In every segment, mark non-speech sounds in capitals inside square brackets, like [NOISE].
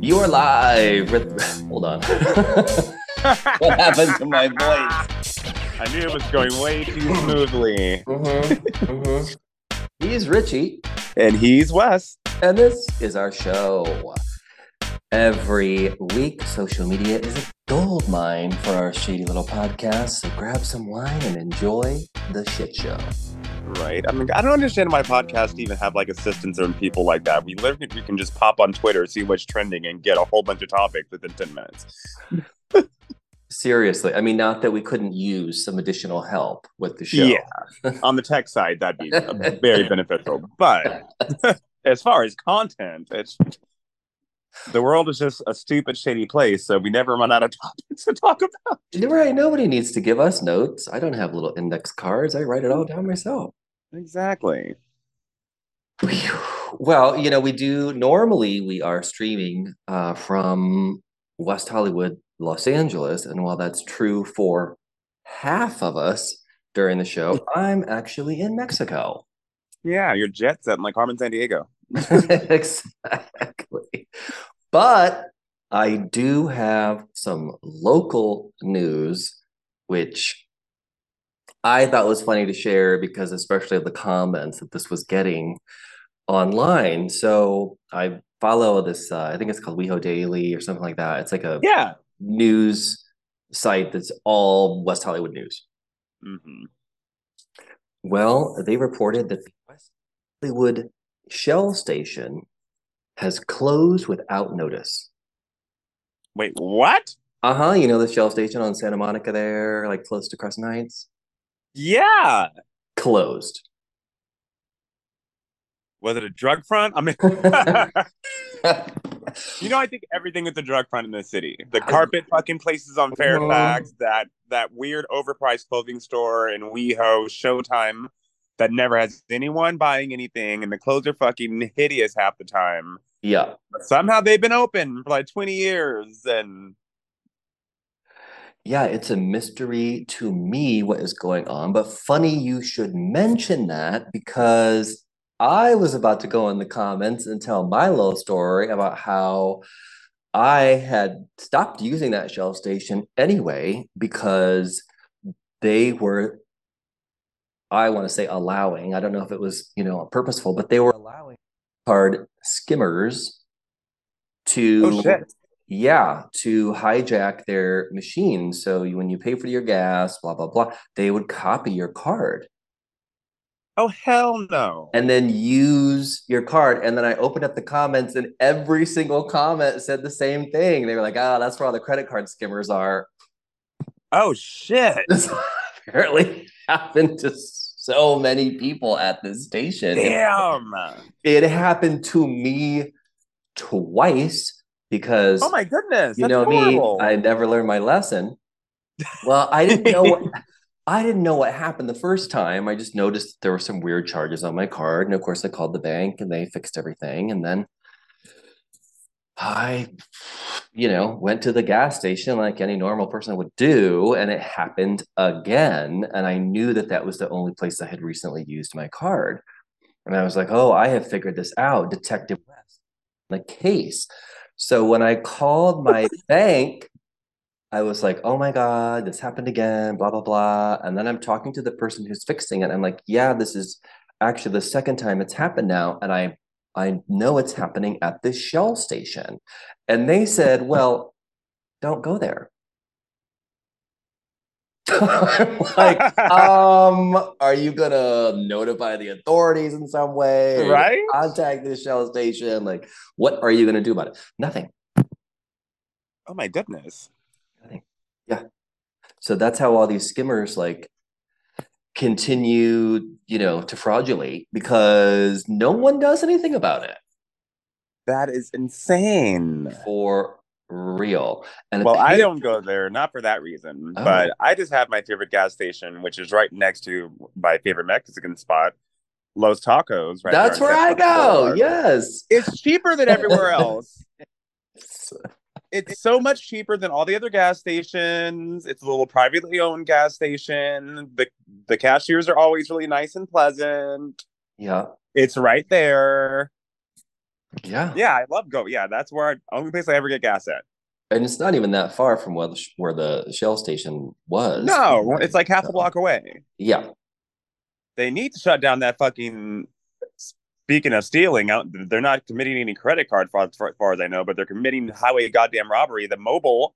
You're live with. Hold on. [LAUGHS] what happened to my voice? I knew it was going way too smoothly. Mm-hmm, mm-hmm. He's Richy, And he's Wes. and this is our show. Every week, social media is a gold mine for our shady little podcast. So grab some wine and enjoy the shit show. Right. I mean, I don't understand why podcasts even have like assistants and people like that. We literally we can just pop on Twitter, see what's trending, and get a whole bunch of topics within 10 minutes. [LAUGHS] Seriously, I mean, not that we couldn't use some additional help with the show. Yeah. on the tech side, that'd be [LAUGHS] very beneficial. But [LAUGHS] as far as content, it's the world is just a stupid, shady place. So we never run out of topics to talk about. Right. Nobody needs to give us notes. I don't have little index cards. I write it all down myself. Exactly. Well, you know, we do normally we are streaming uh, from West Hollywood, Los Angeles, and while that's true for half of us during the show, [LAUGHS] I'm actually in Mexico. Yeah, your jet set like Carmen Sandiego. [LAUGHS] exactly. But I do have some local news, which I thought it was funny to share because, especially the comments that this was getting online. So I follow this, uh, I think it's called WeHo Daily or something like that. It's like a Yeah. news site that's all West Hollywood news. hmm Well, they reported that the West Hollywood Shell station has closed without notice. Wait, what? Uh huh. You know the Shell station on Santa Monica there, like close to Crescent Heights? Yeah. Closed. Was it a drug front? I mean, [LAUGHS] you know, I think everything is a drug front in the city. The carpet fucking places on Fairfax, that that weird overpriced clothing store in WeHo, Showtime, that never has anyone buying anything, and the clothes are fucking hideous half the time. yeah. But somehow they've been open for like twenty years, and Yeah, it's a mystery to me what is going on. But funny you should mention that because I was about to go in the comments and tell my little story about how I had stopped using that Shell station anyway because they were, I want to say allowing, I don't know if it was, you know, purposeful, but they were allowing card skimmers to oh yeah, to hijack their machine. So you, when you pay for your gas, blah, blah, blah, they would copy your card oh hell no. and then use your card. And then I opened up the comments, and every single comment said the same thing. They were like, oh, that's where all the credit card skimmers are. Oh shit. [LAUGHS] This apparently [LAUGHS] happened to so many people at this station. Damn. It happened to me twice because Oh my goodness. you know horrible. me, I never learned my lesson. Well, I didn't know what [LAUGHS] I didn't know what happened the first time. I just noticed there were some weird charges on my card, and of course, I called the bank and they fixed everything. And then I, you know, went to the gas station like any normal person would do, and it happened again. And I knew that that was the only place I had recently used my card. And I was like, oh, I have figured this out, Detective West, the case. So when I called my bank, I was like, oh my God, this happened again, blah, blah, blah. And then I'm talking to the person who's fixing it. I'm like, yeah, this is actually the second time it's happened now. And I I know it's happening at this Shell station. And they said, well, don't go there. [LAUGHS] Like, um, are you gonna notify the authorities in some way? Are you gonna right? Contact the Shell station. Like, what are you gonna do about it? Nothing. Oh my goodness. Nothing. Yeah. So that's how all these skimmers like continue, you know, to fraudulate because no one does anything about it That is insane. for real. And Well, I don't go there, not for that reason, Oh. but I just have my favorite gas station, which is right next to my favorite Mexican spot, Los Tacos. Right That's where I go. Yes. It's cheaper than everywhere [LAUGHS] else. Uh, it's so much cheaper than all the other gas stations. It's a little privately owned gas station. The the cashiers are always really nice and pleasant. Yeah. It's right there. Yeah. Yeah, I love go. Yeah, that's where I, only place I ever get gas at. And it's not even that far from where the, where the Shell station was. No, it's like half a block away. Yeah. They need to shut down that fucking. Speaking of stealing, out they're not committing any credit card fraud, as far as I know, but they're committing highway goddamn robbery. The Mobil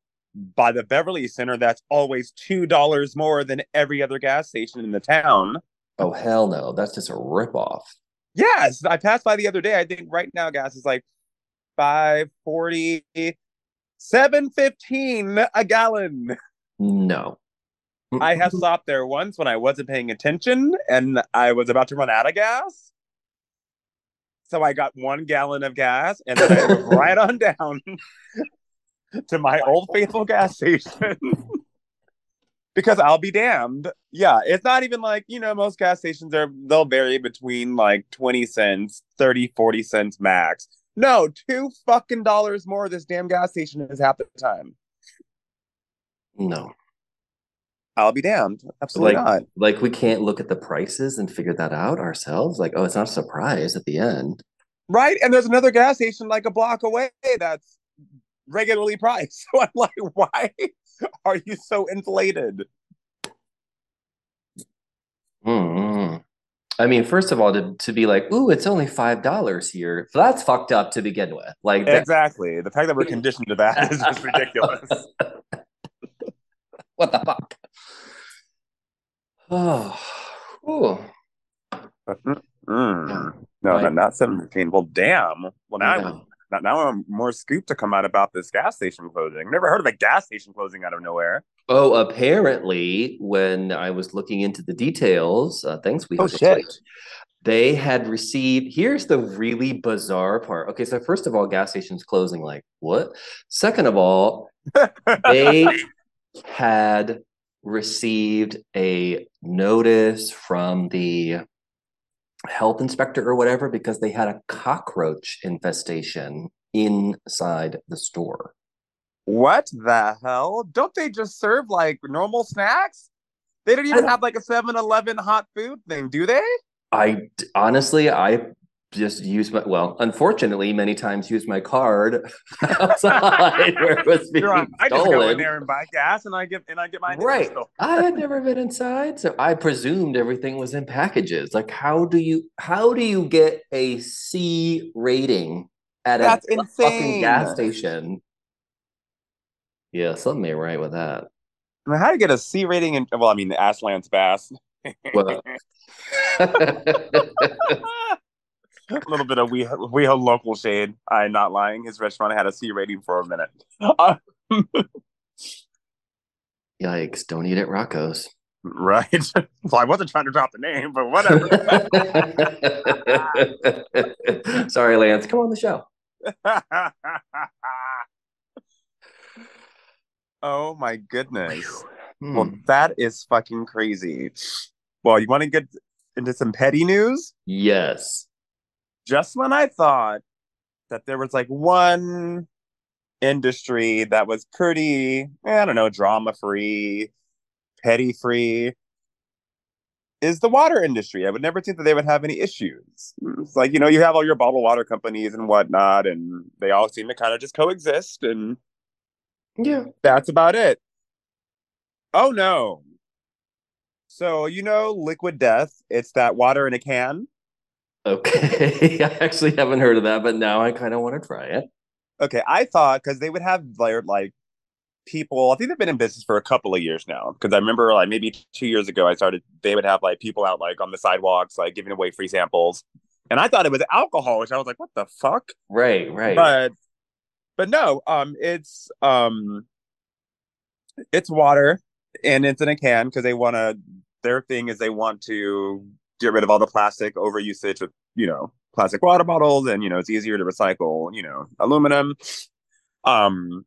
by the Beverly Center that's always two dollars more than every other gas station in the town. Oh hell no, that's just a ripoff. Yes, I passed by the other day. I think right now gas is like five forty, seven fifteen a gallon. No. I have stopped there once when I wasn't paying attention and I was about to run out of gas. So I got one gallon of gas and then I went [LAUGHS] right on down [LAUGHS] to my old faithful gas station. [LAUGHS] because I'll be damned. Yeah, it's not even like, you know, most gas stations are they'll vary between like 20 cents, 30, 40 cents max. No, two fucking dollars more this damn gas station is half the time. No. I'll be damned. Absolutely like, not. Like we can't look at the prices and figure that out ourselves. Like, oh, it's not a surprise at the end. Right. And there's another gas station like a block away that's regularly priced. So [LAUGHS] I'm like, why [LAUGHS] are you so inflated? Mm-hmm. I mean, first of all, to, to be like, ooh, it's only five dollars here. That's fucked up to begin with. Like that- exactly. The fact that we're conditioned to that is just ridiculous. [LAUGHS] what the fuck? [SIGHS] Oh, ooh. Mm. No, right. not 17. Well, damn. Well, now yeah. Now I'm more scoop to come out about this gas station closing. Never heard of a gas station closing out of nowhere. Oh, apparently, when I was looking into the details, uh, thanks we oh shit, they had received. Here's the really bizarre part. Okay, so first of all, gas stations closing. Like what? Second of all, [LAUGHS] they had received a notice from the health inspector or whatever because they had a cockroach infestation inside the store. What the hell? Don't they just serve like normal snacks? They don't even have like a 7 Eleven hot food thing, do they? I honestly, I just use my well unfortunately many times use my card [LAUGHS] outside where it was being stolen. I just go in there and buy gas and I get and I get my right. I had never been inside so I presumed everything was in packages. Like how do you how do you get a C rating at That's a insane. fucking gas station? Yeah something ain't right with that. I mean, how to get a C rating in well I mean ask Lance Bass. Well [LAUGHS] [LAUGHS] a little bit of we we local shade. I'm not lying. His restaurant had a C rating for a minute. Uh, [LAUGHS] Yikes! Don't eat at Rocco's. [LAUGHS] Right. well, I wasn't trying to drop the name, but whatever. [LAUGHS] Sorry, Lance. Come on the show. oh my goodness. Hmm. Well, that is fucking crazy. Well, you want to get into some petty news? Yes just when I thought that there was like one industry that was pretty, eh, I don't know, drama free, petty free, is the water industry. I would never think that they would have any issues. Hmm. It's like, you know, you have all your bottled water companies and whatnot, and they all seem to kind of just coexist. And yeah, that's about it. Oh, no. So, you know, liquid death, it's that water in a can. Okay, [LAUGHS] I actually haven't heard of that, but now I kind of want to try it. Okay, I thought because they would have like, like people. I think they've been in business for a couple of years now. Because I remember like maybe two years ago, I started. They would have like people out like on the sidewalks, like giving away free samples, and I thought it was alcohol, which I was like, what the fuck? Right, right. But but no, um, it's um, it's water, and it's in a can because they want to. Their thing is they want to get rid of all the plastic overusage of you know plastic water bottles and you know it's easier to recycle you know aluminum. Um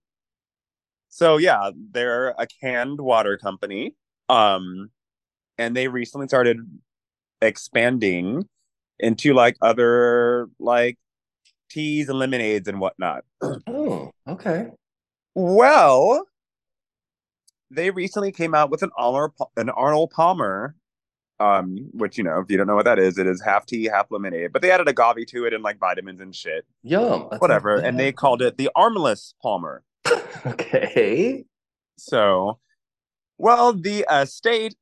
so yeah they're a canned water company. Um and they recently started expanding into like other like teas and lemonades and whatnot. [CLEARS THROAT] Oh okay. Well they recently came out with an Arnold, an Arnold Palmer Um, which you know, if you don't know what that is, it is half tea, half lemonade. But they added agave to it and like vitamins and shit. Yum. Whatever. And they called it the armless Palmer. [LAUGHS] okay. So, well, the uh, state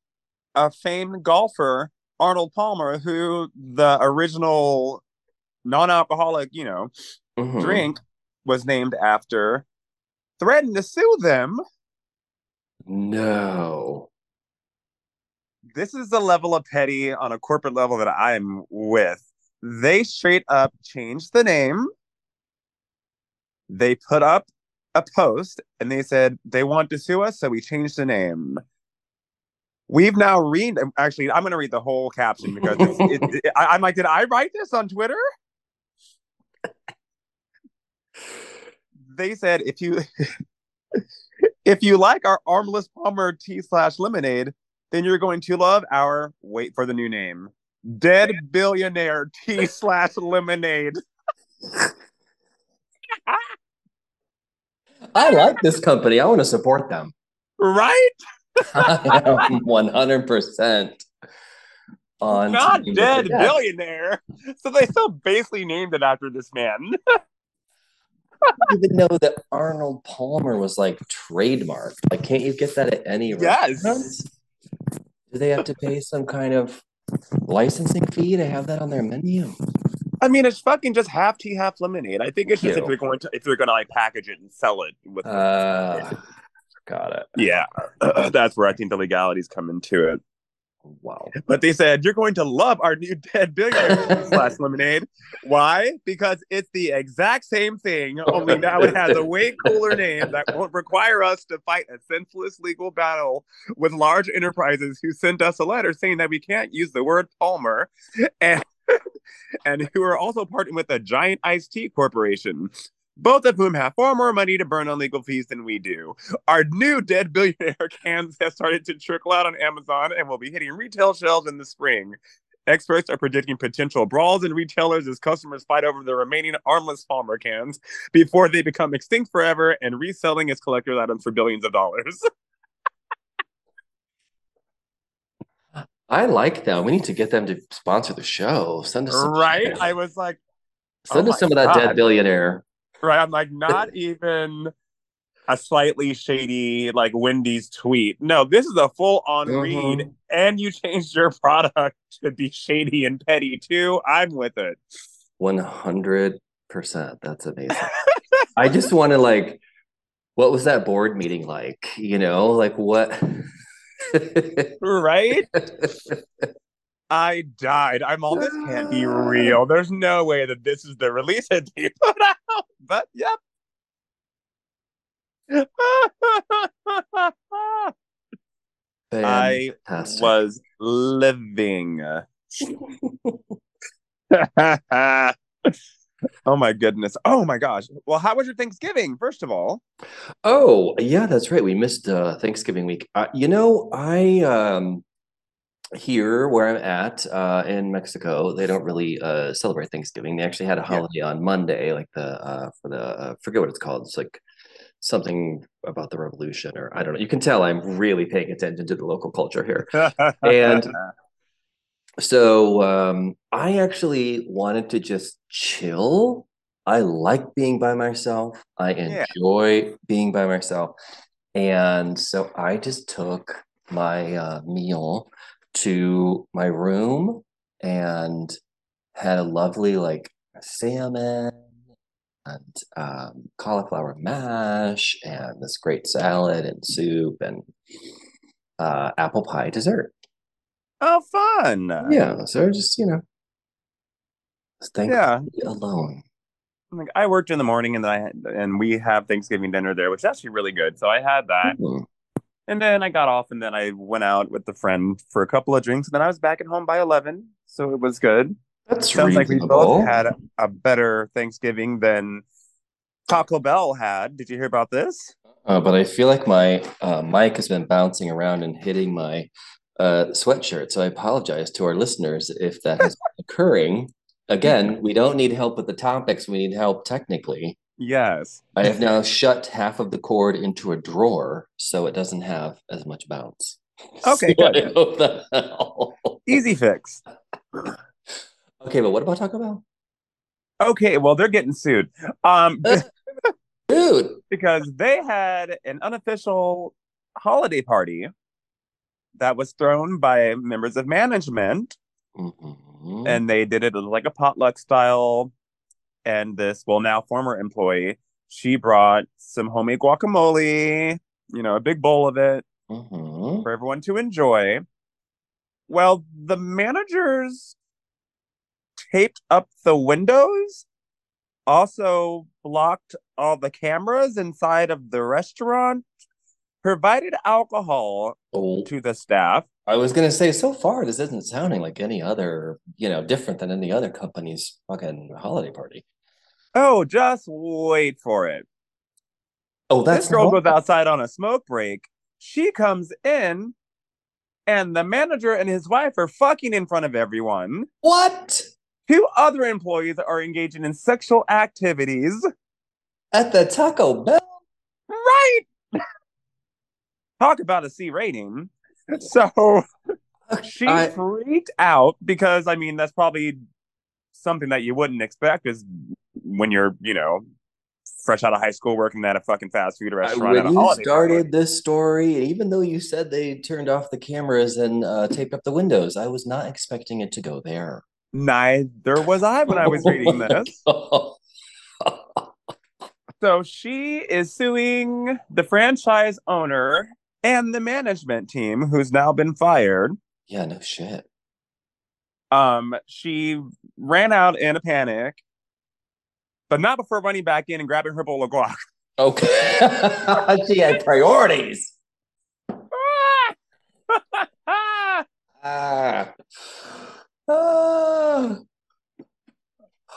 of famed golfer Arnold Palmer, who the original non-alcoholic, you know, Mhm. drink was named after, threatened to sue them. No. This is the level of petty on a corporate level that I'm with. They straight up changed the name. They put up a post and they said they want to sue us, so we changed the name. We've now read. Actually, I'm going to read the whole caption because [LAUGHS] it, it- I, I'm like, did I write this on Twitter? They said if you [LAUGHS] if you like our armless Palmer tea slash lemonade, then you're going to love our wait for the new name, dead billionaire [LAUGHS] tea slash lemonade. I like this company. I want to support them. Right? I am 100% on Not team dead the billionaire. So they still basically named it after this man. [LAUGHS] I didn't even know that Arnold Palmer was like trademarked. Like, can't you get that at any Yes. restaurant? Do they have to pay some kind of licensing fee to have that on their menu? I mean, it's fucking just half tea, half lemonade. I think it's just if they're going to if they're going to like package it and sell it with. Uh, got it. yeah, [CLEARS THROAT] that's where I think the legalities come into it. Wow. [LAUGHS] But they said you're going to love our new dead billionaire [LAUGHS] slash lemonade. Why? Because it's the exact same thing, only now it has a way cooler name that won't require us to fight a senseless legal battle with large enterprises who sent us a letter saying that we can't use the word Palmer, and [LAUGHS] and who are also partnering with a giant iced tea corporation. Both of whom have far more money to burn on legal fees than we do. Our new dead billionaire [LAUGHS] cans have started to trickle out on Amazon and will be hitting retail shelves in the spring. Experts are predicting potential brawls in retailers as customers fight over the remaining armless Palmer cans before they become extinct forever and reselling as collector's items for billions of dollars. [LAUGHS] I like them. We need to get them to sponsor the show. Send us some right? I was like, Send oh us some my of that dead billionaire. Right? I'm like, [LAUGHS] not even a slightly shady like Wendy's tweet. No, this is a full on read, Mhm. and you changed your [LAUGHS] product to be shady and petty too. I'm with it. 100%. That's amazing. I just [LAUGHS] want to like, what was that board meeting like? You know, like what? Right? I died. I'm all this can't be real. There's no way that this is the release that they [LAUGHS] put out. But yep. [LAUGHS] I was living. [LAUGHS] oh my goodness. Oh my gosh. Well, how was your Thanksgiving, first of all? Oh, yeah, that's right. We missed uh, Thanksgiving week. Uh, you know, I um here where I'm at uh in Mexico, they don't really uh celebrate Thanksgiving. They actually had a Yeah. holiday on Monday, like the uh for the uh, forget what it's called. It's like something about the revolution or I don't know. You can tell I'm really paying attention to the local culture here. And- [LAUGHS] So um I actually wanted to just chill. I like being by myself. I Yeah. enjoy being by myself. And so I just took my uh, meal to my room and had a lovely like salmon and um, cauliflower mash and this great salad and soup and uh, apple pie dessert. oh, fun. Yeah, so just you know, thankfully Yeah. alone. Like I worked in the morning and then I had, and we have Thanksgiving dinner there, which is actually really good. So I had that. Mhm. And then I got off and then I went out with a friend for a couple of drinks and then I was back at home by 11. So it was good. That's Sounds like we both had a better Thanksgiving than Taco Bell had. Did you hear about this? Uh, but I feel like my uh, mic has been bouncing around and hitting my uh, sweatshirt. So I apologize to our listeners if that is [LAUGHS] occurring. Again, we don't need help with the topics. We need help technically. Yes. I have now shut half of the cord into a drawer so it doesn't have as much bounce. Okay, So good. Easy fix. Okay, but what about Taco Bell? Okay, well, they're getting sued. Um, [LAUGHS] Dude. because they had an unofficial holiday party that was thrown by members of management, Mhm. and they did it like a potluck style. And this, well, now former employee, she brought some homemade guacamole, you know, a big bowl of it Mhm. for everyone to enjoy. Well, the managers taped up the windows, also blocked all the cameras inside of the restaurant, provided alcohol Oh, to the staff. I was gonna say, so far this isn't sounding like any other, you know, different than any other company's fucking holiday party. Oh, just wait for it. Oh, that's this girl not- goes outside on a smoke break. She comes in, and the manager and his wife are fucking in front of everyone. what Two other employees are engaging in sexual activities. at the Taco Bell. Right. [LAUGHS] Talk about a C rating. [LAUGHS] So she I- freaked out because I mean that's probably something that you wouldn't expect is when you're, you know, fresh out of high school working at a fucking fast food restaurant when a you started party. this story, and even though you said they turned off the cameras and uh, taped up the windows, I was not expecting it to go there. Neither was I when I was [LAUGHS] reading this. So she is suing the franchise owner and the management team who's now been fired. yeah, no shit. Um, she ran out in a panic, but not before running back in and grabbing her bowl of guac. [LAUGHS] Okay, [LAUGHS] she had priorities. [LAUGHS] Ah! [SIGHS] Ah.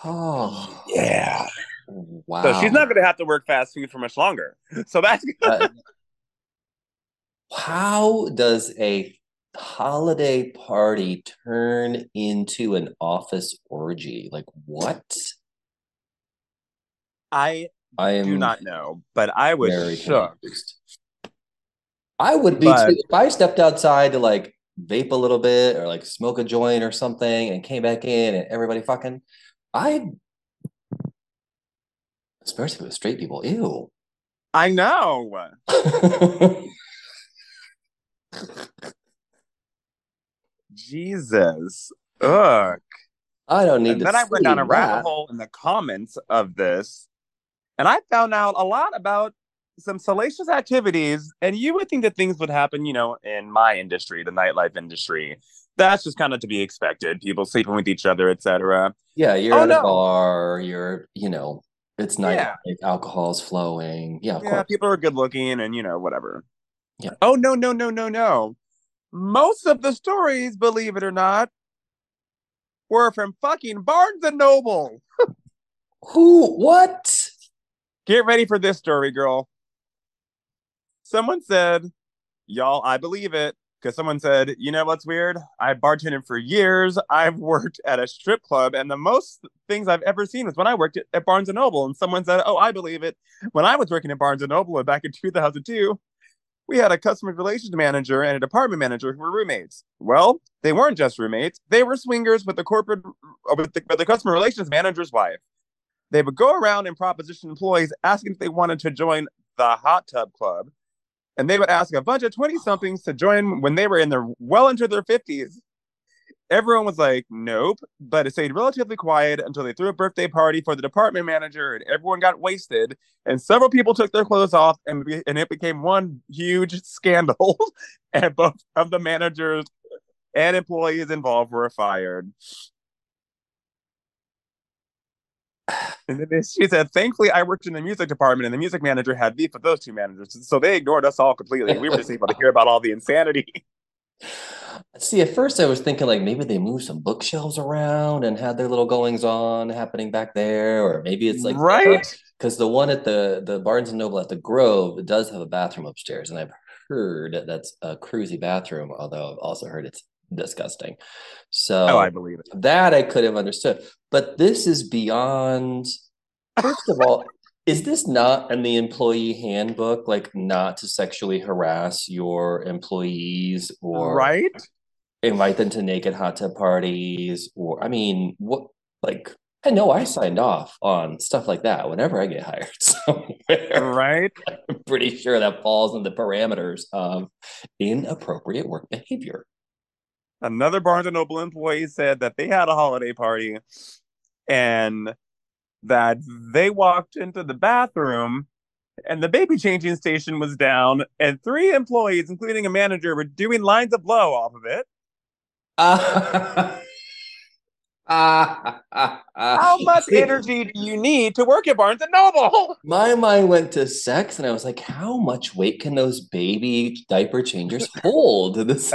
Oh, yeah. wow. So she's not going to have to work fast food for much longer. So that's good. Uh, how does a holiday party turn into an office orgy? Like what? I I do not know, but I was confused. I would be But- too if I stepped outside to like vape a little bit or like smoke a joint or something and came back in and everybody fucking I especially with straight people. Ew. I know. [LAUGHS] Jesus. Ugh. I don't need And to then I went down a rabbit hole in the comments of this, and I found out a lot about some salacious activities. And you would think that things would happen, you know, in my industry, the nightlife industry. That's just kind of to be expected. People sleeping with each other, etc. Yeah, you're Oh, at a bar, you're, you know, it's night, Yeah. alcohol's flowing. Yeah, of Yeah, course. people are good looking, and you know, whatever. Yeah. Oh no, no, no, no, no. Most of the stories, believe it or not, were from fucking Barnes and Noble. Who, what? Get ready for this story, girl. Someone said, Y'all, I believe it. Because someone said, You know what's weird? I bartended for years. I've worked at a strip club, and the most things I've ever seen was when I worked at, at Barnes and Noble. And someone said, Oh, I believe it. When I was working at Barnes and Noble back in 2002, we had a customer relations manager and a department manager who were roommates. Well, they weren't just roommates, they were swingers with the corporate, uh, with the, with the customer relations manager's wife. They would go around and proposition employees asking if they wanted to join the hot tub club. And they would ask a bunch of 20 somethings to join when they were in their well into their 50s. Everyone was like, nope. But it stayed relatively quiet until they threw a birthday party for the department manager and everyone got wasted. And several people took their clothes off and, be- and it became one huge [LAUGHS] scandal. [LAUGHS] and both of the managers and employees involved were fired. [SIGHS] And then she said, thankfully, I worked in the music department and the music manager had beef with those two managers. So they ignored us all completely. We were just able to hear about all the insanity. [LAUGHS] See, at first I was thinking like maybe they moved some bookshelves around and had their little goings on happening back there, or maybe it's like right? [LAUGHS] because the one at the the Barnes and Noble at the Grove does have a bathroom upstairs, and I've heard that's a cruisy bathroom, although I've also heard it's disgusting. So Oh, I believe it. that I could have understood, but this is beyond. First of all, is this not in the employee handbook, like not to sexually harass your employees or Right? invite them to naked hot tub parties, or I mean, what like I know I signed off on stuff like that whenever I get hired [LAUGHS] somewhere. Right? [LAUGHS] I'm pretty sure that falls in the parameters of inappropriate work behavior. Another Barnes and Noble employee said that they had a holiday party and that they walked into the bathroom and the baby changing station was down and three employees including a manager were doing lines of blow off of it Uh, [LAUGHS] how much energy do you need to work at barnes and noble [LAUGHS] My mind went to sex, and I was like, "How much weight can those baby diaper changers [LAUGHS] hold?" This,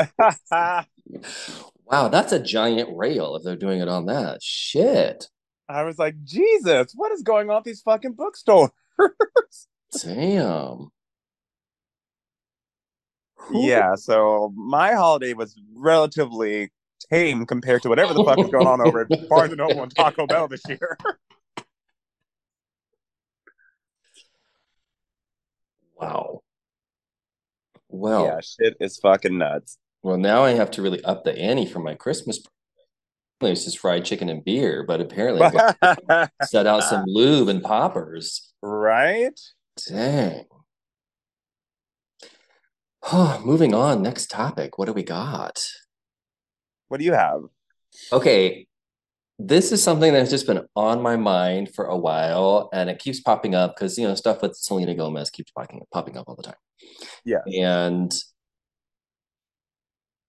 wow, that's a giant rail if they're doing it on that. Shit, i was like jesus what is going on these fucking bookstores damn. Yeah so my holiday was relatively tame compared to whatever the fuck is going on over at [LAUGHS] barnes and noble and taco bell this year Wow. Well, yeah shit is fucking nuts well, now I have to really up the ante for my Christmas. It's just fried chicken and beer, but apparently [LAUGHS] set out some lube and poppers. right Dang. Moving on, next topic. What do we got? what do you have Okay, this is something that's just been on my mind for a while, and it keeps popping up because you know stuff with Selena Gomez keeps popping popping up all the time. Yeah. And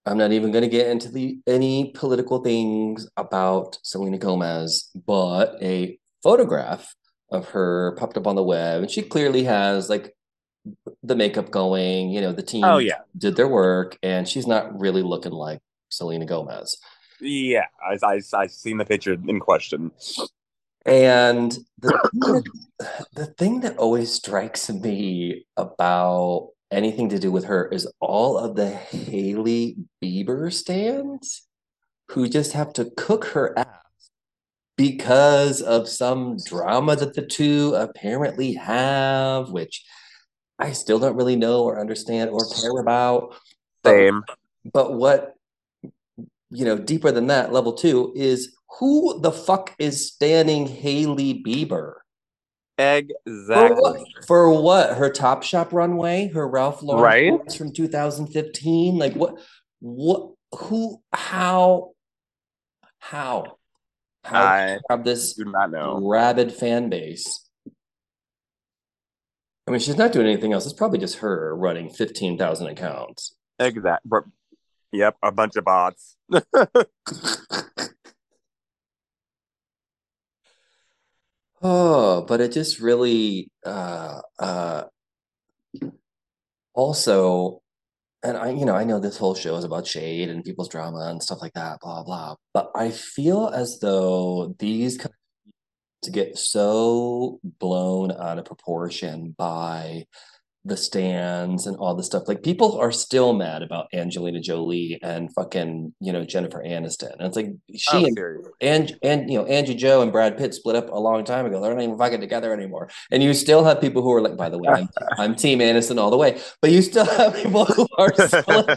I'm not even going to get into the any political things about Selena Gomez, but a photograph of her popped up on the web, and she clearly has like the makeup going. You know, the team oh yeah did their work, and she's not really looking like Selena Gomez. Yeah, I, I, I seen the picture in question. And the the thing that always strikes me about anything to do with her is all of the Hailey Bieber stans who just have to cook her ass because of some drama that the two apparently have, which I still don't really know or understand or care about. But Same. but what, you know, deeper than that, level two, is who the fuck is standing Hailey Bieber? For Exactly. what? For what? Her Top Shop runway, her Ralph Lauren Right? from 2015. Like what? What? Who? How? How? How I have this do not know. rabid fan base? I mean, she's not doing anything else. It's probably just her running 15,000 accounts. Exact. but- Yep, a bunch of bots. [LAUGHS] Oh, but it just really uh uh also and I you know I know this whole show is about shade and people's drama and stuff like that, blah blah. But I feel as though these kind of to get so blown out of proportion by the stans and all the stuff. Like people are still mad about Angelina Jolie and fucking, you know, Jennifer Aniston. And it's like she Oh, and and and you know Angie Joe and Brad Pitt split up a long time ago. They're not even fucking together anymore. And you still have people who are like, by the way, I'm, [LAUGHS] I'm Team Aniston all the way. But you still have people who are [LAUGHS] split.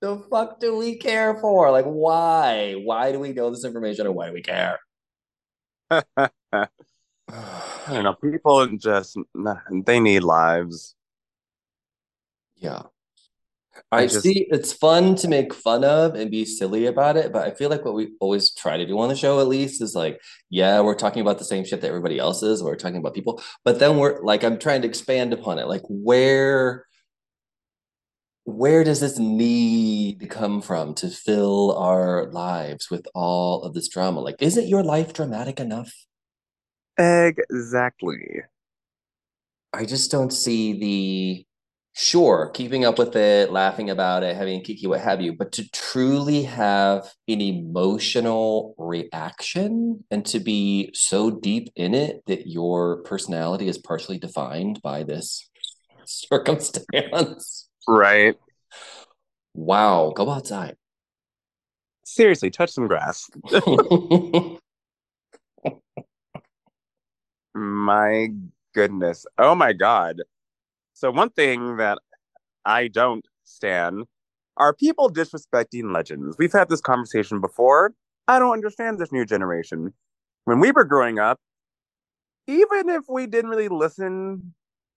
the fuck do we care for? Like, why? Why do we know this information and why do we care? [LAUGHS] I don't know. People just they need lives. Yeah. I I just- see it's fun to make fun of and be silly about it, but I feel like what we always try to do on the show at least is like, yeah, we're talking about the same shit that everybody else is, we're talking about people, but then we're like I'm trying to expand upon it. Like where where does this need come from to fill our lives with all of this drama? Like, isn't your life dramatic enough? Exactly. I just don't see the sure keeping up with it, laughing about it, having kiki, what have you, but to truly have an emotional reaction and to be so deep in it that your personality is partially defined by this [LAUGHS] circumstance. Right. Wow, go outside. Seriously, touch some grass. [LAUGHS] [LAUGHS] My goodness. Oh my God. So, one thing that I don't stand Are people disrespecting legends? We've had this conversation before. I don't understand this new generation. When we were growing up, even if we didn't really listen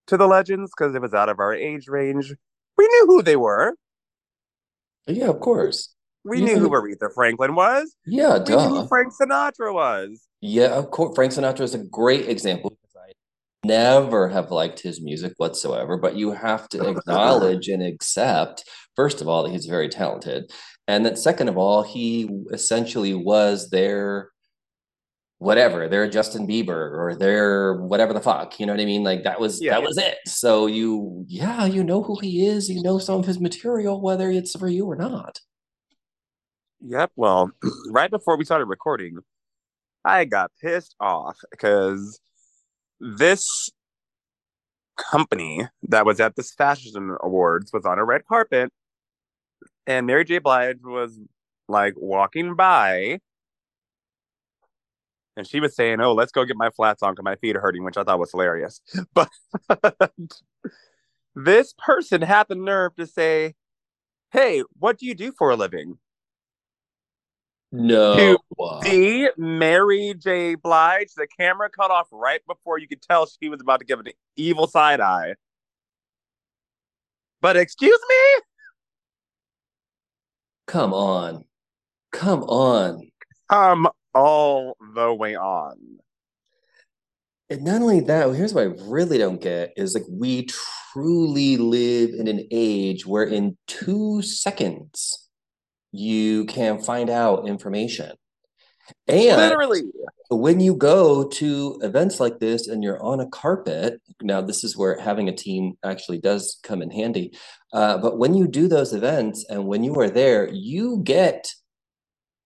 to the legends because it was out of our age range, we knew who they were. Yeah, of course. We knew who Aretha Franklin was. Yeah, We knew who. Frank Sinatra was. Yeah, of course. Frank Sinatra is a great example never have liked his music whatsoever, but you have to [LAUGHS] acknowledge and accept, first of all, that he's very talented. And that second of all, he essentially was their whatever, their Justin Bieber or their whatever the fuck. You know what I mean? Like that was Yeah. that was it. So you yeah, you know who he is, you know some of his material, whether it's for you or not. Yep. Well, [CLEARS THROAT] right before we started recording, I got pissed off because this company that was at this fashion awards was on a red carpet, and Mary J. Blige was like walking by, and she was saying, "Oh, let's go get my flats on because my feet are hurting," which I thought was hilarious. [LAUGHS] But this person had the nerve to say, "Hey, what do you do for a living?" No. To See, Mary J. Blige, the camera cut off right before you could tell she was about to give an evil side eye. But excuse me? Come on. Come on. Come all the way on. And not only that, here's what I really don't get is like we truly live in an age where in two seconds you can find out information. And Literally. when you go to events like this and you're on a carpet, now this is where having a team actually does come in handy. Uh, but when you do those events and when you are there, you get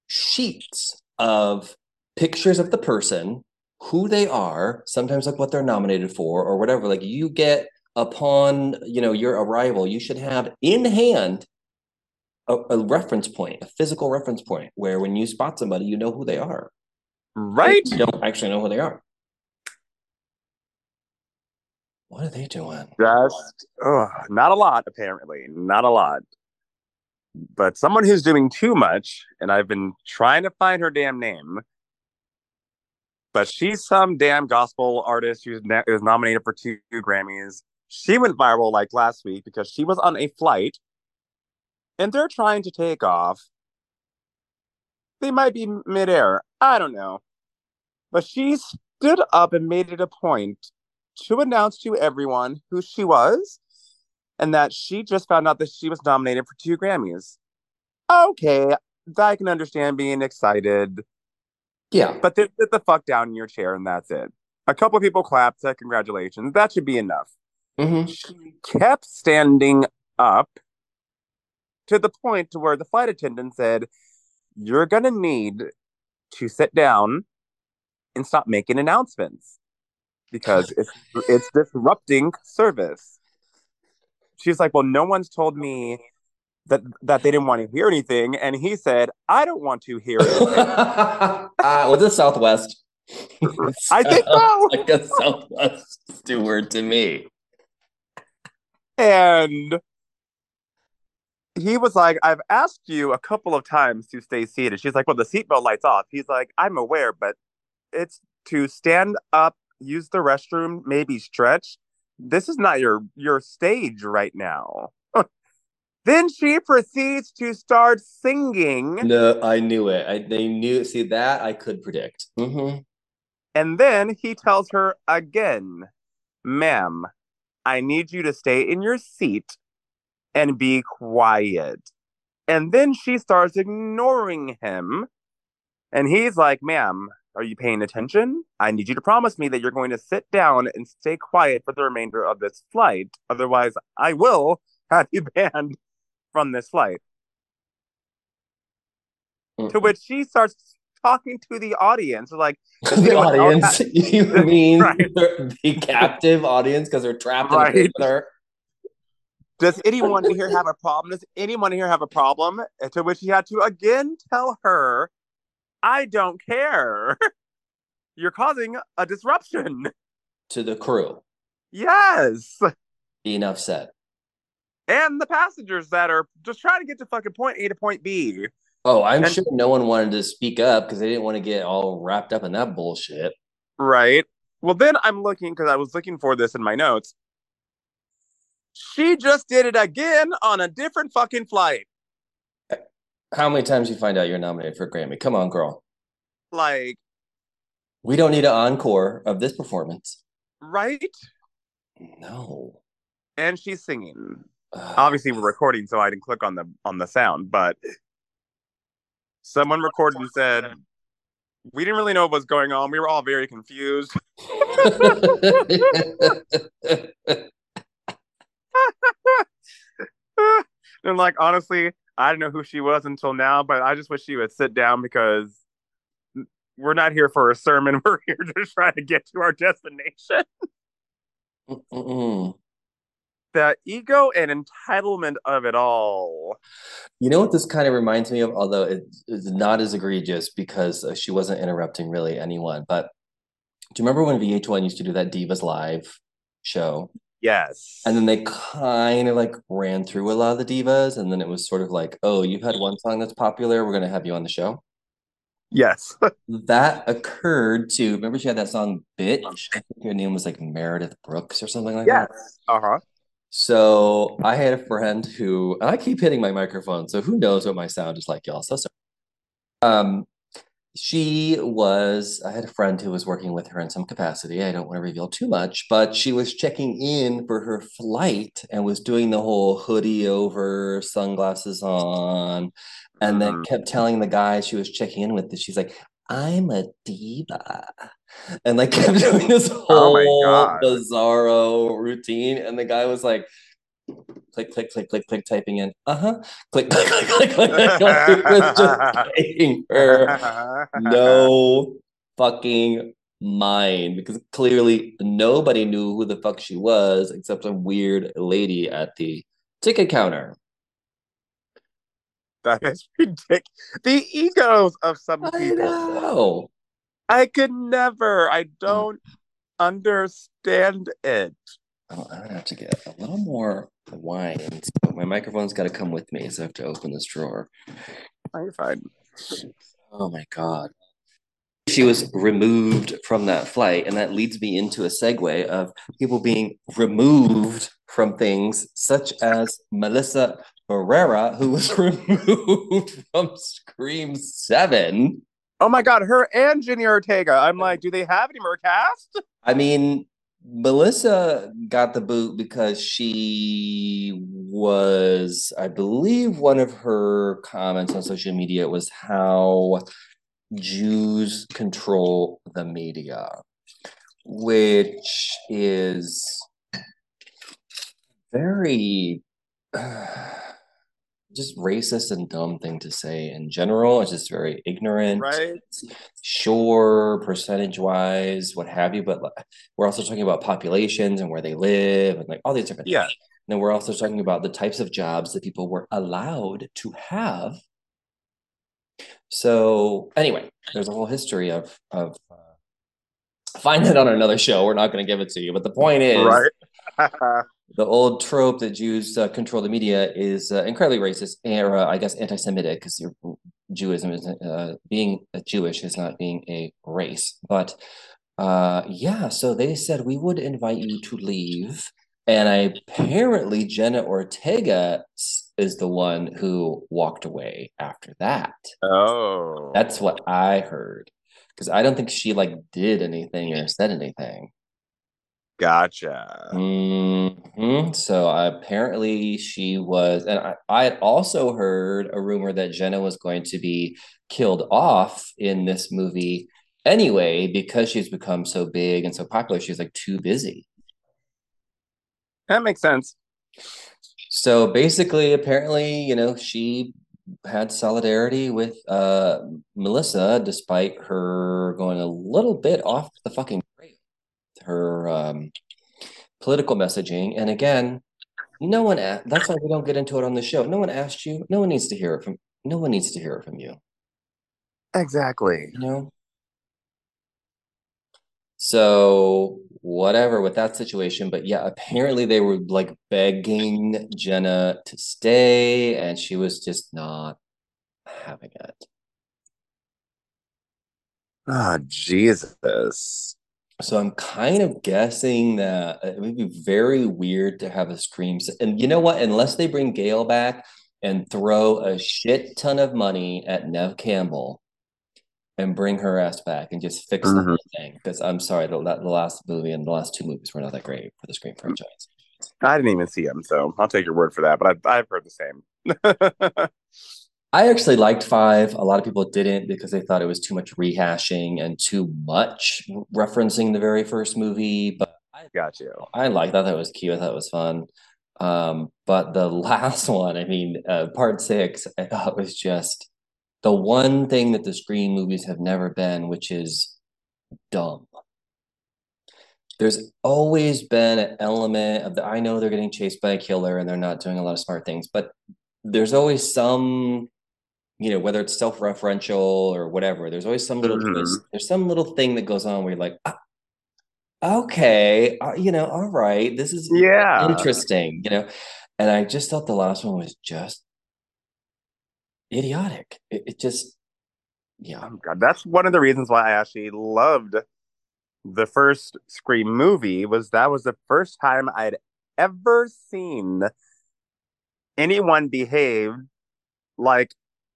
sheets of pictures of the person, who they are, sometimes like what they're nominated for or whatever. Like you get upon you know your arrival, you should have in hand a, a reference point, a physical reference point, where when you spot somebody, you know who they are Right? you don't actually know who they are. What are they doing? Just ugh, not a lot, apparently. Not a lot. But someone who's doing too much, and I've been trying to find her damn name. But she's some damn gospel artist who's na- is nominated for two Grammys. She went viral like last week because she was on a flight and they're trying to take off. They might be midair. I don't know. But she stood up and made it a point to announce to everyone who she was and that she just found out that she was nominated for two Grammys. Okay, I can understand being excited, Yeah. but sit the fuck down in your chair and that's it. A couple of people clapped, said congratulations. That should be enough. hmm She kept standing up to the point to where the flight attendant said, You're gonna need to sit down and stop making announcements because it's [LAUGHS] it's disrupting service. She's like, Well, no one's told me that that they didn't want to hear anything. And he said, I don't want to hear [LAUGHS] anything. uh, was it Southwest? [LAUGHS] I think so. like a Southwest steward to me. And he was like, I've asked you a couple of times to stay seated. She's like, Well, the seatbelt light's off. He's like, I'm aware, but it's to stand up, use the restroom, maybe stretch. This is not your your stage right now. [LAUGHS] then she proceeds to start singing, No, I knew it. I they knew. See that I could predict. hmm and then he tells her again, ma'am, I need you to stay in your seat and be quiet. And then she starts ignoring him. And he's like, ma'am, are you paying attention? I need you to promise me that you're going to sit down and stay quiet for the remainder of this flight. Otherwise, I will [LAUGHS] have you banned from this flight. To mm-hmm. which she starts talking to the audience, like, [LAUGHS] The audience, [LAUGHS] you mean Right. the, the captive audience because they're trapped in Right. with her? Does anyone here have a problem? Does anyone here have a problem? To which he had to again tell her, I don't care. [LAUGHS] You're causing a disruption. to the crew. Yes. Enough said. and the passengers that are just trying to get to fucking point A to point B. Oh, I'm And- sure no one wanted to speak up because they didn't want to get all wrapped up in that bullshit. Right. Well, then I'm looking because I was looking for this in my notes. She just did it again on a different fucking flight. How many times you find out you're nominated for a Grammy? Come on, girl. Like, We don't need an encore of this performance. right? No. And she's singing. Ugh. Obviously, we're recording, so I didn't click on the on the sound, but someone recorded and said we didn't really know what was going on. We were all very confused. [LAUGHS] [LAUGHS] [LAUGHS] [LAUGHS] and like honestly, I didn't know who she was until now, but I just wish she would sit down because we're not here for a sermon. [LAUGHS] We're here to try to get to our destination. Mm-mm. The ego and entitlement of it all. You know what this kind of reminds me of, although it is not as egregious because uh, she wasn't interrupting really anyone. But do you remember when VH1 used to do that Divas Live show? Yes. And then they kind of like ran through a lot of the divas, and then it was sort of like, oh, you've had one song that's popular, we're gonna have you on the show. yes. [LAUGHS] That occurred to remember she had that song Bitch? I think her name was like Meredith Brooks or something like that. yes. Uh-huh. So I had a friend who, and I keep hitting my microphone, so who knows what my sound is like, y'all. So sorry. Um, she was, I had a friend who was working with her in some capacity. I don't want to reveal too much, but she was checking in for her flight and was doing the whole hoodie over, sunglasses on, and then Mhm. kept telling the guy she was checking in with that she's like, I'm a diva. And like [LAUGHS] kept doing this Oh whole God. bizarro routine. And the guy was like, click, click, click, click, click, typing in, uh-huh, click, click, click, click, click. Like, he was just paying her no fucking mind because clearly nobody knew who the fuck she was except some weird lady at the ticket counter. That is ridiculous. The egos of some I people. know. I could never. I don't understand it. Oh, I'm gonna have to get a little more wine. So my microphone's got to come with me, so I have to open this drawer. Oh, you're fine. Oh my god. She was removed from that flight, and that leads me into a segue of people being removed from things such as Melissa Barrera, who was [LAUGHS] removed from Scream 7. Oh my god, her and Jenna Ortega. I'm like, do they have any more cast? I mean, Melissa got the boot because she was, I believe, one of her comments on social media was how Jews control the media, which is very [SIGHS] just racist and dumb thing to say in general. It's just very ignorant Right? sure percentage wise what have you but like, we're also talking about populations and where they live and like all these different Yeah. things. And then we're also talking about the types of jobs that people were allowed to have so anyway there's a whole history of of uh, find that on another show we're not going to give it to you but the point is Right? [LAUGHS] the old trope that Jews uh, control the media is uh, incredibly racist, or uh, I guess anti-Semitic, because Jewism is uh, being Jewish is not being a race. But uh, yeah, so they said we would invite you to leave, and I, apparently Jenna Ortega is the one who walked away after that. oh. That's what I heard, because I don't think she like did anything or said anything. Gotcha. hmm So apparently she was, and I, I also heard a rumor that Jenna was going to be killed off in this movie anyway because she's become so big and so popular. She's like too busy. That makes sense. So basically, apparently, you know, she had solidarity with uh Melissa despite her going a little bit off the fucking. Her um political messaging. And again, no one a- that's why we don't get into it on the show. No one asked you. No one needs to hear it from no one needs to hear it from you. Exactly. You know? So whatever with that situation. But yeah, apparently they were like begging Jenna to stay, and she was just not having it. Oh, Jesus. So I'm kind of guessing that it would be very weird to have a scream. And you know what? Unless they bring Gale back and throw a shit ton of money at Neve Campbell and bring her ass back and just fix mm-hmm. the whole thing. Because I'm sorry, the, the last movie and the last two movies were not that great for the Scream franchise. I didn't even see them, so I'll take your word for that. But I've, I've heard the same. [LAUGHS] I actually liked five. A lot of people didn't because they thought it was too much rehashing and too much referencing the very first movie. But I got you. I liked that. That was cute. I thought it was fun. Um, but the [LAUGHS] last one, I mean, uh, part six, I thought was just the one thing that the Scream movies have never been, which is dumb. There's always been an element of the I know they're getting chased by a killer and they're not doing a lot of smart things, but there's always some you know, whether it's self-referential or whatever, there's always some little mm-hmm. twist. There's some little thing that goes on where you're like, ah, okay, uh, you know, all right, this is yeah interesting, you know. And I just thought the last one was just idiotic. It, it just, yeah. Oh God, that's one of the reasons why I actually loved the first Scream movie. Was that was the first time I'd ever seen anyone behave like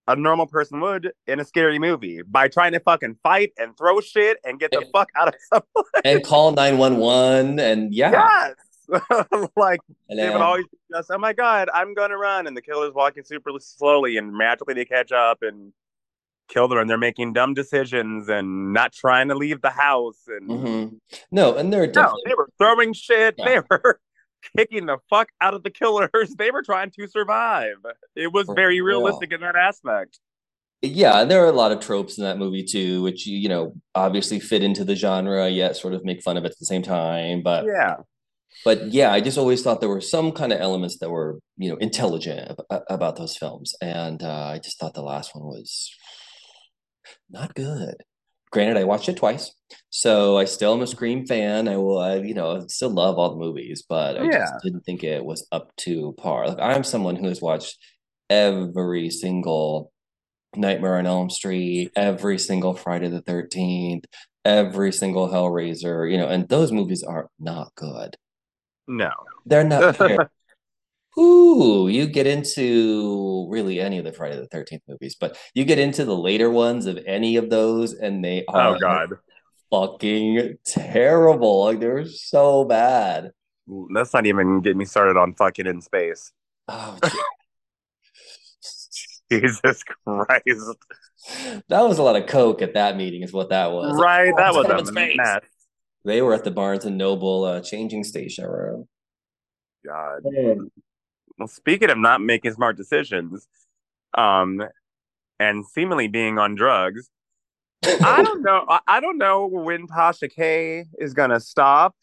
a normal person would in a scary movie by trying to fucking fight and throw shit and get the and, fuck out of [LAUGHS] someone and call 911 and yeah. Yes! [LAUGHS] Like they would always just oh my god i'm gonna run. And the killer's walking super slowly and magically they catch up and kill them and they're making dumb decisions and not trying to leave the house and mm-hmm. no and they're definitely... no, they were throwing shit. Yeah. they were kicking the fuck out of the killers. [LAUGHS] They were trying to survive. It was very realistic in that aspect. Yeah, and there are a lot of tropes in that movie too, which you know obviously fit into the genre, yet sort of make fun of it at the same time. But yeah, but yeah, I just always thought there were some kind of elements that were you know intelligent about those films, and uh, I just thought the last one was not good. Granted, I watched it twice, so I still am a Scream fan. I will, I, you know, still love all the movies, but I yeah. just didn't think it was up to par. Like I'm someone who has watched every single Nightmare on Elm Street, every single Friday the Thirteenth, every single Hellraiser, you know, and those movies are not good. No, they're not. [LAUGHS] Ooh, you get into really any of the Friday the Thirteenth movies, but you get into the later ones of any of those, and they oh, are oh god, fucking terrible. Like they're so bad. Let's not even get me started on fucking in space. Oh, [LAUGHS] Jesus Christ! That was a lot of coke at that meeting, is what that was. Right, that was a mess. They were at the Barnes and Noble uh, changing station room. God. Man well, speaking of not making smart decisions, um, and seemingly being on drugs, I don't know. I don't know when Tasha K is gonna stop.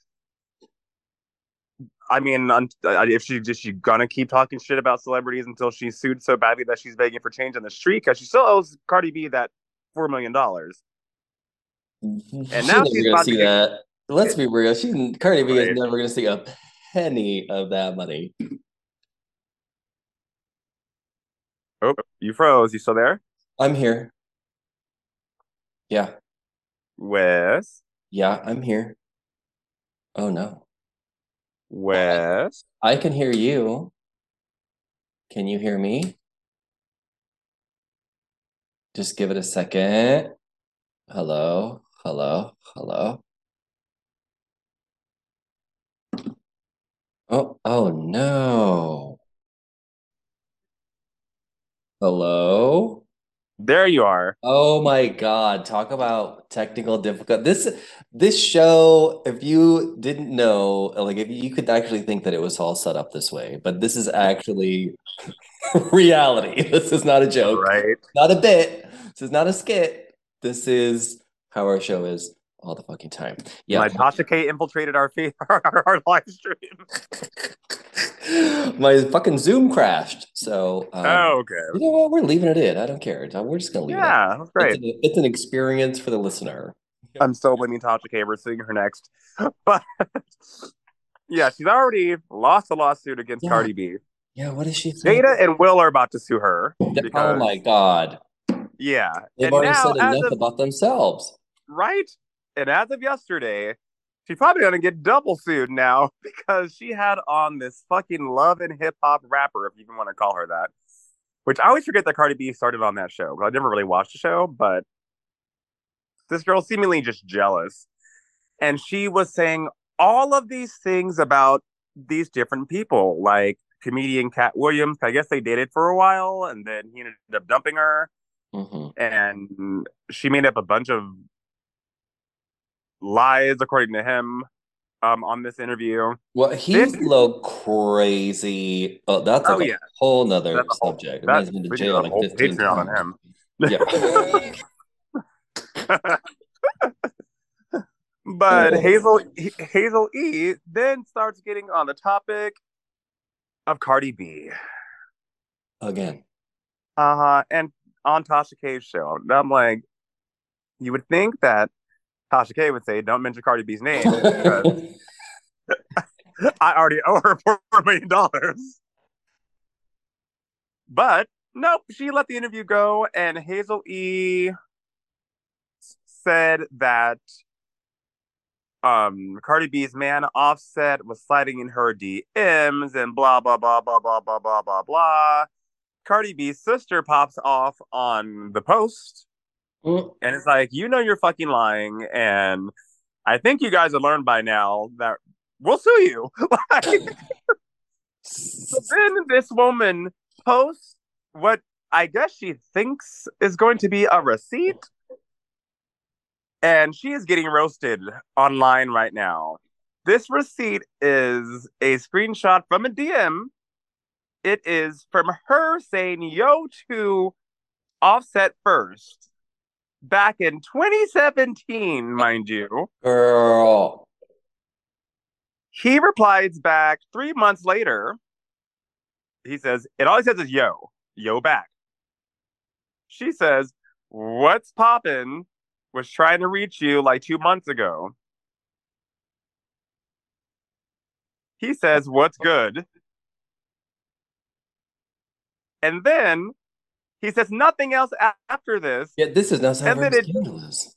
I mean, uh, if she just she gonna keep talking shit about celebrities until she's sued so badly that she's begging for change on the street because she still owes Cardi B that four million dollars. [LAUGHS] And now she's, gonna see that. Let's be real. She Cardi B is never gonna see a penny of that money. Oh, you froze. You still there? I'm here. Yeah. Wes? Yeah, I'm here. Oh no. Wes? I can hear you. Can you hear me? Just give it a second. Hello, hello, hello. Oh, oh no. Hello? There you are. Oh my God. Talk about technical difficulty. This this show, if you didn't know, like if you could actually think that it was all set up this way, but this is actually [LAUGHS] reality. This is not a joke. Right. Not a bit. This is not a skit. This is how our show is all the fucking time. Yeah. My Tasha K infiltrated our, [LAUGHS] our, our live stream. [LAUGHS] [LAUGHS] my fucking Zoom crashed. So, um, oh, okay. You know what? We're leaving it in. I don't care. We're just gonna leave yeah, it. Yeah, great. It's an, it's an, experience for the listener. [LAUGHS] I'm so blaming Tasha K. We're seeing her next. [LAUGHS] But yeah, she's already lost a lawsuit against Yeah. Cardi B. Yeah, what is she saying? Jada and Will are about to sue her. oh my god. Yeah. They've and already now, said enough of, about themselves. right? And as of yesterday, she's probably to get double sued now [LAUGHS] because she had on this fucking love and hip hop rapper, if you even want to call her that. Which I always forget that Cardi B started on that show. I never really watched the show, but this girl seemingly just jealous. And she was saying all of these things about these different people, like comedian Katt Williams. I guess they dated for a while and then he ended up dumping her hmm and she made up a bunch of lies according to him um on this interview Well, he's This- low crazy. Oh, that's Oh, like yeah. a whole nother That's a whole- subject. that- He's been to jail a like whole 15 Patreon on him Yeah. [LAUGHS] but Oh. hazel hazel e then starts getting on the topic of cardi b Again. uh-huh and on tasha k's show and i'm like you would think that tasha k would say don't mention cardi b's name [LAUGHS] [LAUGHS] I already owe her four million dollars. But nope, she let the interview go, and Hazel E said that um Cardi B's man Offset was sliding in her DMs and blah blah blah blah blah blah blah blah blah. Cardi B's sister pops off on the post Mm, and it's like, you know, you're fucking lying. And I think you guys have learned by now that we'll sue you. [LAUGHS] Like, so [LAUGHS] then this woman posts what I guess she thinks is going to be a receipt. And she is getting roasted online right now. This receipt is a screenshot from a DM. It is from her saying, yo, to offset first back in 2017, mind you. Girl. He replies back three months later. He says, It all he says is yo, yo back. She says, What's poppin'? Was trying to reach you like two months ago. He says, What's good? And then he says nothing else after this. Yeah, this is not so And very then it- scandalous.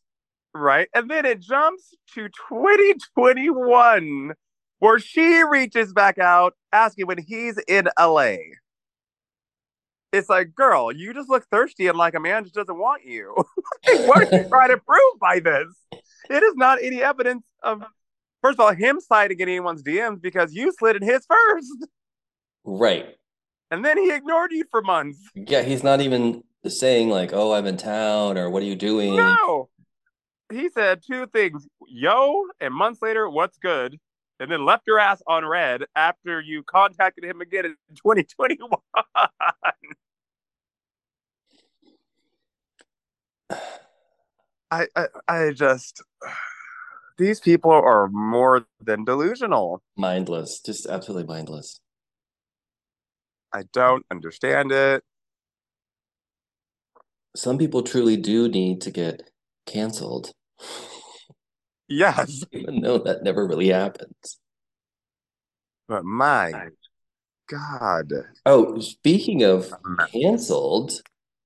Right. And then it jumps to 2021, where she reaches back out asking when he's in LA. It's like, girl, you just look thirsty and like a man just doesn't want you. [LAUGHS] What are you [LAUGHS] trying to prove by this? It is not any evidence of, first of all, him sliding in anyone's DMs because you slid in his first. Right. And then he ignored you for months. Yeah, he's not even saying like, "Oh, I'm in town," or "What are you doing?" No. He said two things, yo, and months later, what's good? And then left your ass on red after you contacted him again in [LAUGHS] 2021. [SIGHS] I, I I just [SIGHS] these people are more than delusional. Mindless, just absolutely mindless. I don't understand it. Some people truly do need to get canceled, Yes, [LAUGHS] even though that never really happens. but my God. Oh, speaking of canceled,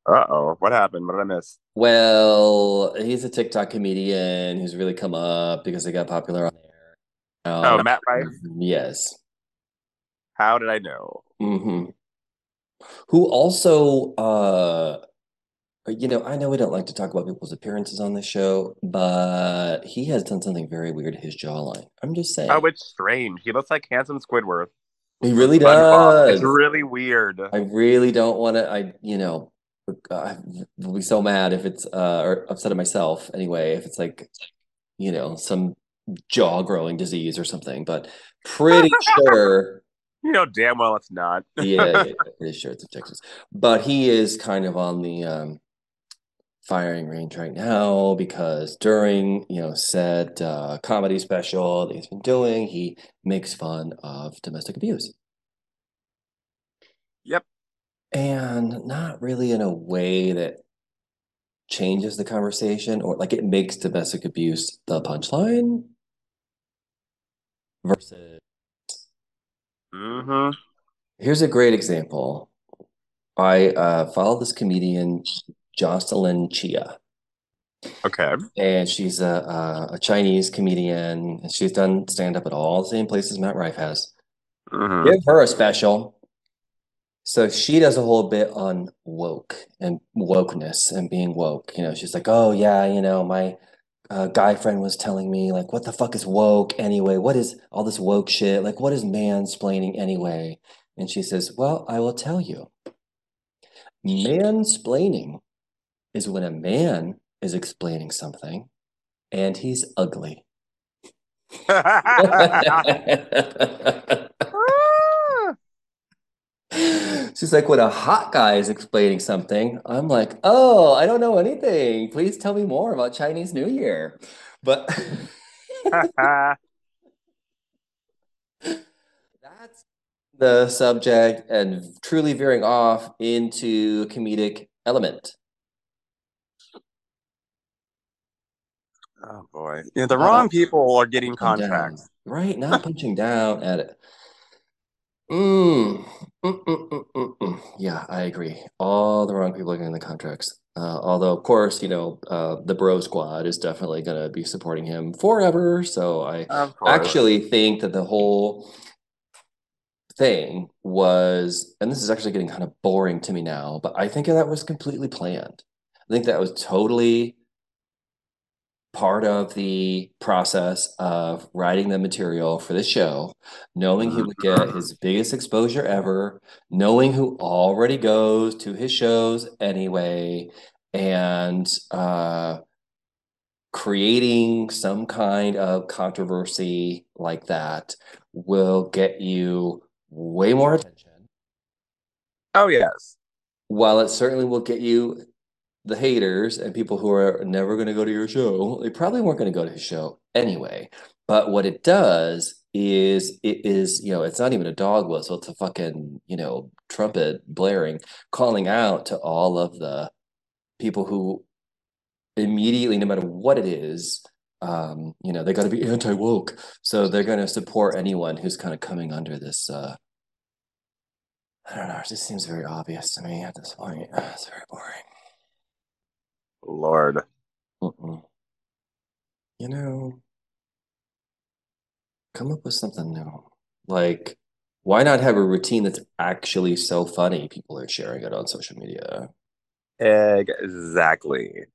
Uh oh, what happened? What did I miss? well, he's a TikTok comedian who's really come up because they got popular on there. Oh, Um, Matt Rife. Yes. How did I know? hmm Who also, uh, you know, I know we don't like to talk about people's appearances on this show, but he has done something very weird to his jawline. I'm just saying. Oh, it's strange. He looks like handsome Squidward. he really does. It's really weird. I really don't want to. I, you know, I will be so mad if it's uh or upset at myself anyway if it's like, you know, some jaw growing disease or something. But pretty [LAUGHS] sure, You know damn well it's not. [LAUGHS] yeah, yeah, pretty sure it's in Texas. But he is kind of on the um firing range right now because during you know said uh, comedy special that he's been doing, he makes fun of domestic abuse. Yep. And not really in a way that changes the conversation or like it makes domestic abuse the punchline versus Mm-hmm. here's a great example i uh, follow this comedian jocelyn chia Okay. and she's a, a, a chinese comedian and she's done stand-up at all the same places matt rife has Mhm. give her a special so she does a whole bit on woke and wokeness and being woke. You know, she's like, "Oh yeah, you know, my uh, guy friend was telling me like, what the fuck is woke anyway? What is all this woke shit? Like, what is mansplaining anyway?" And she says, "Well, I will tell you. Mansplaining is when a man is explaining something and he's ugly." [LAUGHS] [LAUGHS] [LAUGHS] She's like, when a hot guy is explaining something, I'm like, oh, I don't know anything. Please tell me more about Chinese New Year. But [LAUGHS] that's the subject and truly veering off into a comedic element. oh boy. Yeah, the wrong people are getting Punching down, contracts. right? Not punching down at it. Mm, mm, mm, mm, mm, mm. Yeah, I agree. All the wrong people are getting the contracts. Uh, although, of course, you know, uh, the Bro Squad is definitely going to be supporting him forever. So I actually think that the whole thing was, and this is actually getting kind of boring to me now, but I think that was completely planned. I think that was totally part of the process of writing the material for the show, knowing he would get his biggest exposure ever, knowing who already goes to his shows anyway, and uh, creating some kind of controversy like that will get you way more attention. Oh yes. While it certainly will get you the haters and people who are never going to go to your show, they probably weren't going to go to his show anyway. But what it does is it is, you know, it's not even a dog whistle, it's a fucking, you know, trumpet blaring, calling out to all of the people who immediately, no matter what it is, um, you know, they got to be anti woke. So they're going to support anyone who's kind of coming under this. Uh, I don't know. It just seems very obvious to me at this point. [SIGHS] It's very boring. Lord. Mm-mm. You know, come up with something new. Like, why not have a routine that's actually so funny? People are sharing it on social media. Exactly.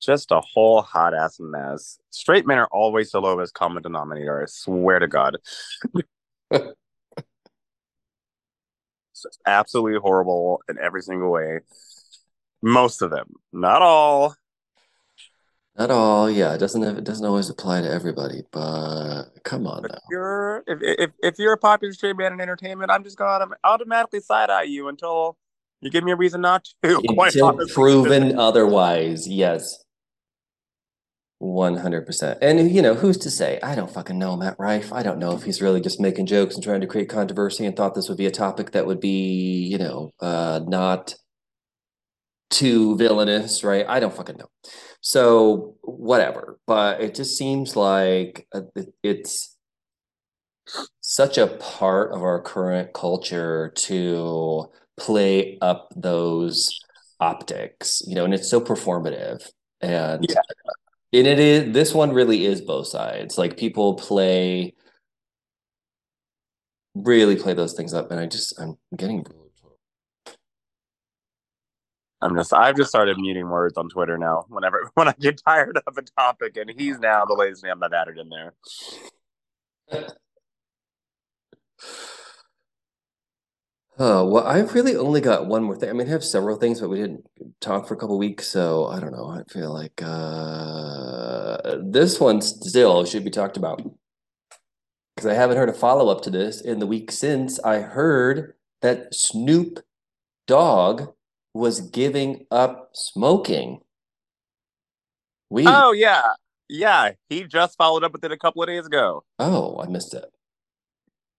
Just a whole hot ass mess. Straight men are always the lowest common denominator. I swear to God. [LAUGHS] It's absolutely horrible in every single way. Most of them, not all. Not all, yeah. It doesn't it doesn't always apply to everybody, but come on But now. you're if if if you're a popular straight man in entertainment, I'm just gonna automatically side eye you until you give me a reason not to. [LAUGHS] Until proven otherwise, yes. 100%. And you know, who's to say? I don't fucking know Matt Rife. I don't know if he's really just making jokes and trying to create controversy and thought this would be a topic that would be, you know, uh not too villainous, right? I don't fucking know. So, whatever. But it just seems like uh, it's such a part of our current culture to play up those optics, you know, and it's so performative. And Yeah. and it is this one really is both sides. Like people play really play those things up, and I just I'm getting I'm just I've just started muting words on Twitter now whenever [LAUGHS] when I get tired of a topic and he's now the latest name I've added in there. Oh, well, I've really only got one more thing. I mean, I have several things, but we didn't talk for a couple weeks, so I don't know. I feel like uh this one still should be talked about. Because I haven't heard a follow-up to this in the week since I heard that Snoop Dogg was giving up smoking We Oh yeah. Yeah. He just followed up with it a couple of days ago. Oh, I missed it.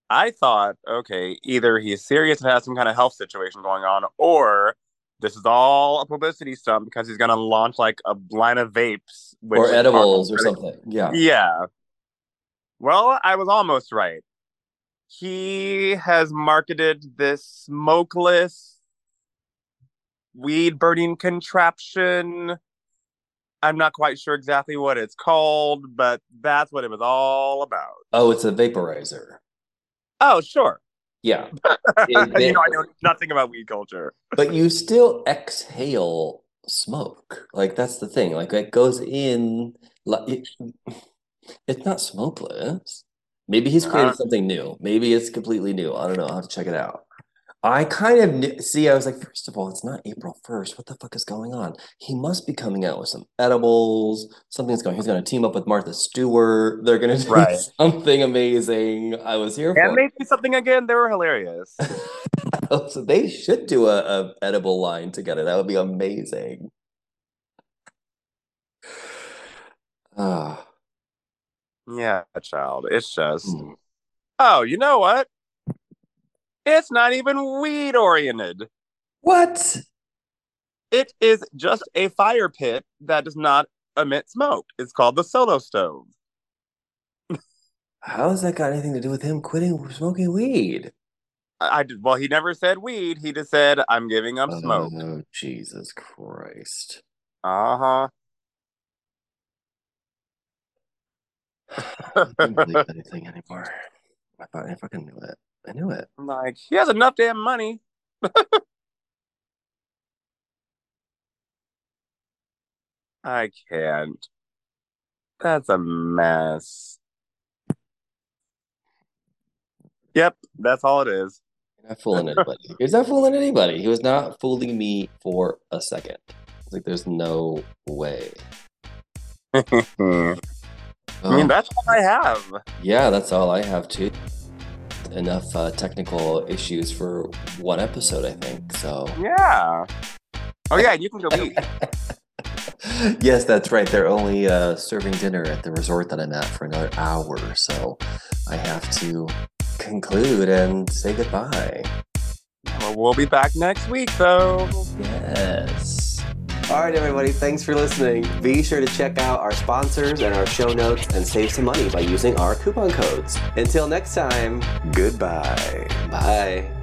I thought, okay, either he's serious and has some kind of health situation going on, or this is all a publicity stunt because he's gonna launch like a line of vapes or edibles or something. Yeah. Yeah. Well, I was almost right. He has marketed this smokeless weed burning contraption. I'm not quite sure exactly what it's called, but that's what it was all about. Oh, it's a vaporizer. Oh, sure. Yeah. [LAUGHS] you know, I know nothing about weed culture. but you still exhale smoke. Like that's the thing. Like it goes in. Like it, it's not smokeless. Maybe he's created Uh. something new. Maybe it's completely new. I don't know. I'll have to check it out. I kind of kn- see. I was like, first of all, it's not April first. What the fuck is going on? He must be coming out with some edibles. Something's going. He's going to team up with Martha Stewart. They're going to do Right. [LAUGHS] something amazing. I was here for. And it. they do something again. They were hilarious. [LAUGHS] so they should do a, a edible line together. That would be amazing. Ah, [SIGHS] yeah, child. It's just, hmm. oh, you know what? It's not even weed oriented. What? It is just a fire pit that does not emit smoke. It's called the solo stove. How has that got anything to do with him quitting smoking weed? I, I did well. He never said weed. He just said, "I'm giving up smoke." Oh, Jesus Christ. Uh huh. [SIGHS] I don't believe [LAUGHS] anything anymore. I thought I fucking knew it. I knew it. I'm like, he has enough damn money. [LAUGHS] I can't. That's a mess. Yep, that's all it is. You're not fooling anybody. He's not fooling anybody. He was not fooling me for a second. It's like there's no way. [LAUGHS] I Oh, mean, that's all I have. yeah, that's all I have too. Enough uh, technical issues for one episode, I think. So Yeah. Oh yeah, you can go eat. [LAUGHS] yes, that's right. They're only uh, serving dinner at the resort that I'm at for another hour, so I have to conclude and say goodbye. Well, we'll be back next week, though. Yes. All right, everybody. Thanks for listening. Be sure to check out our sponsors and our show notes and save some money by using our coupon codes. Until next time, goodbye. Bye.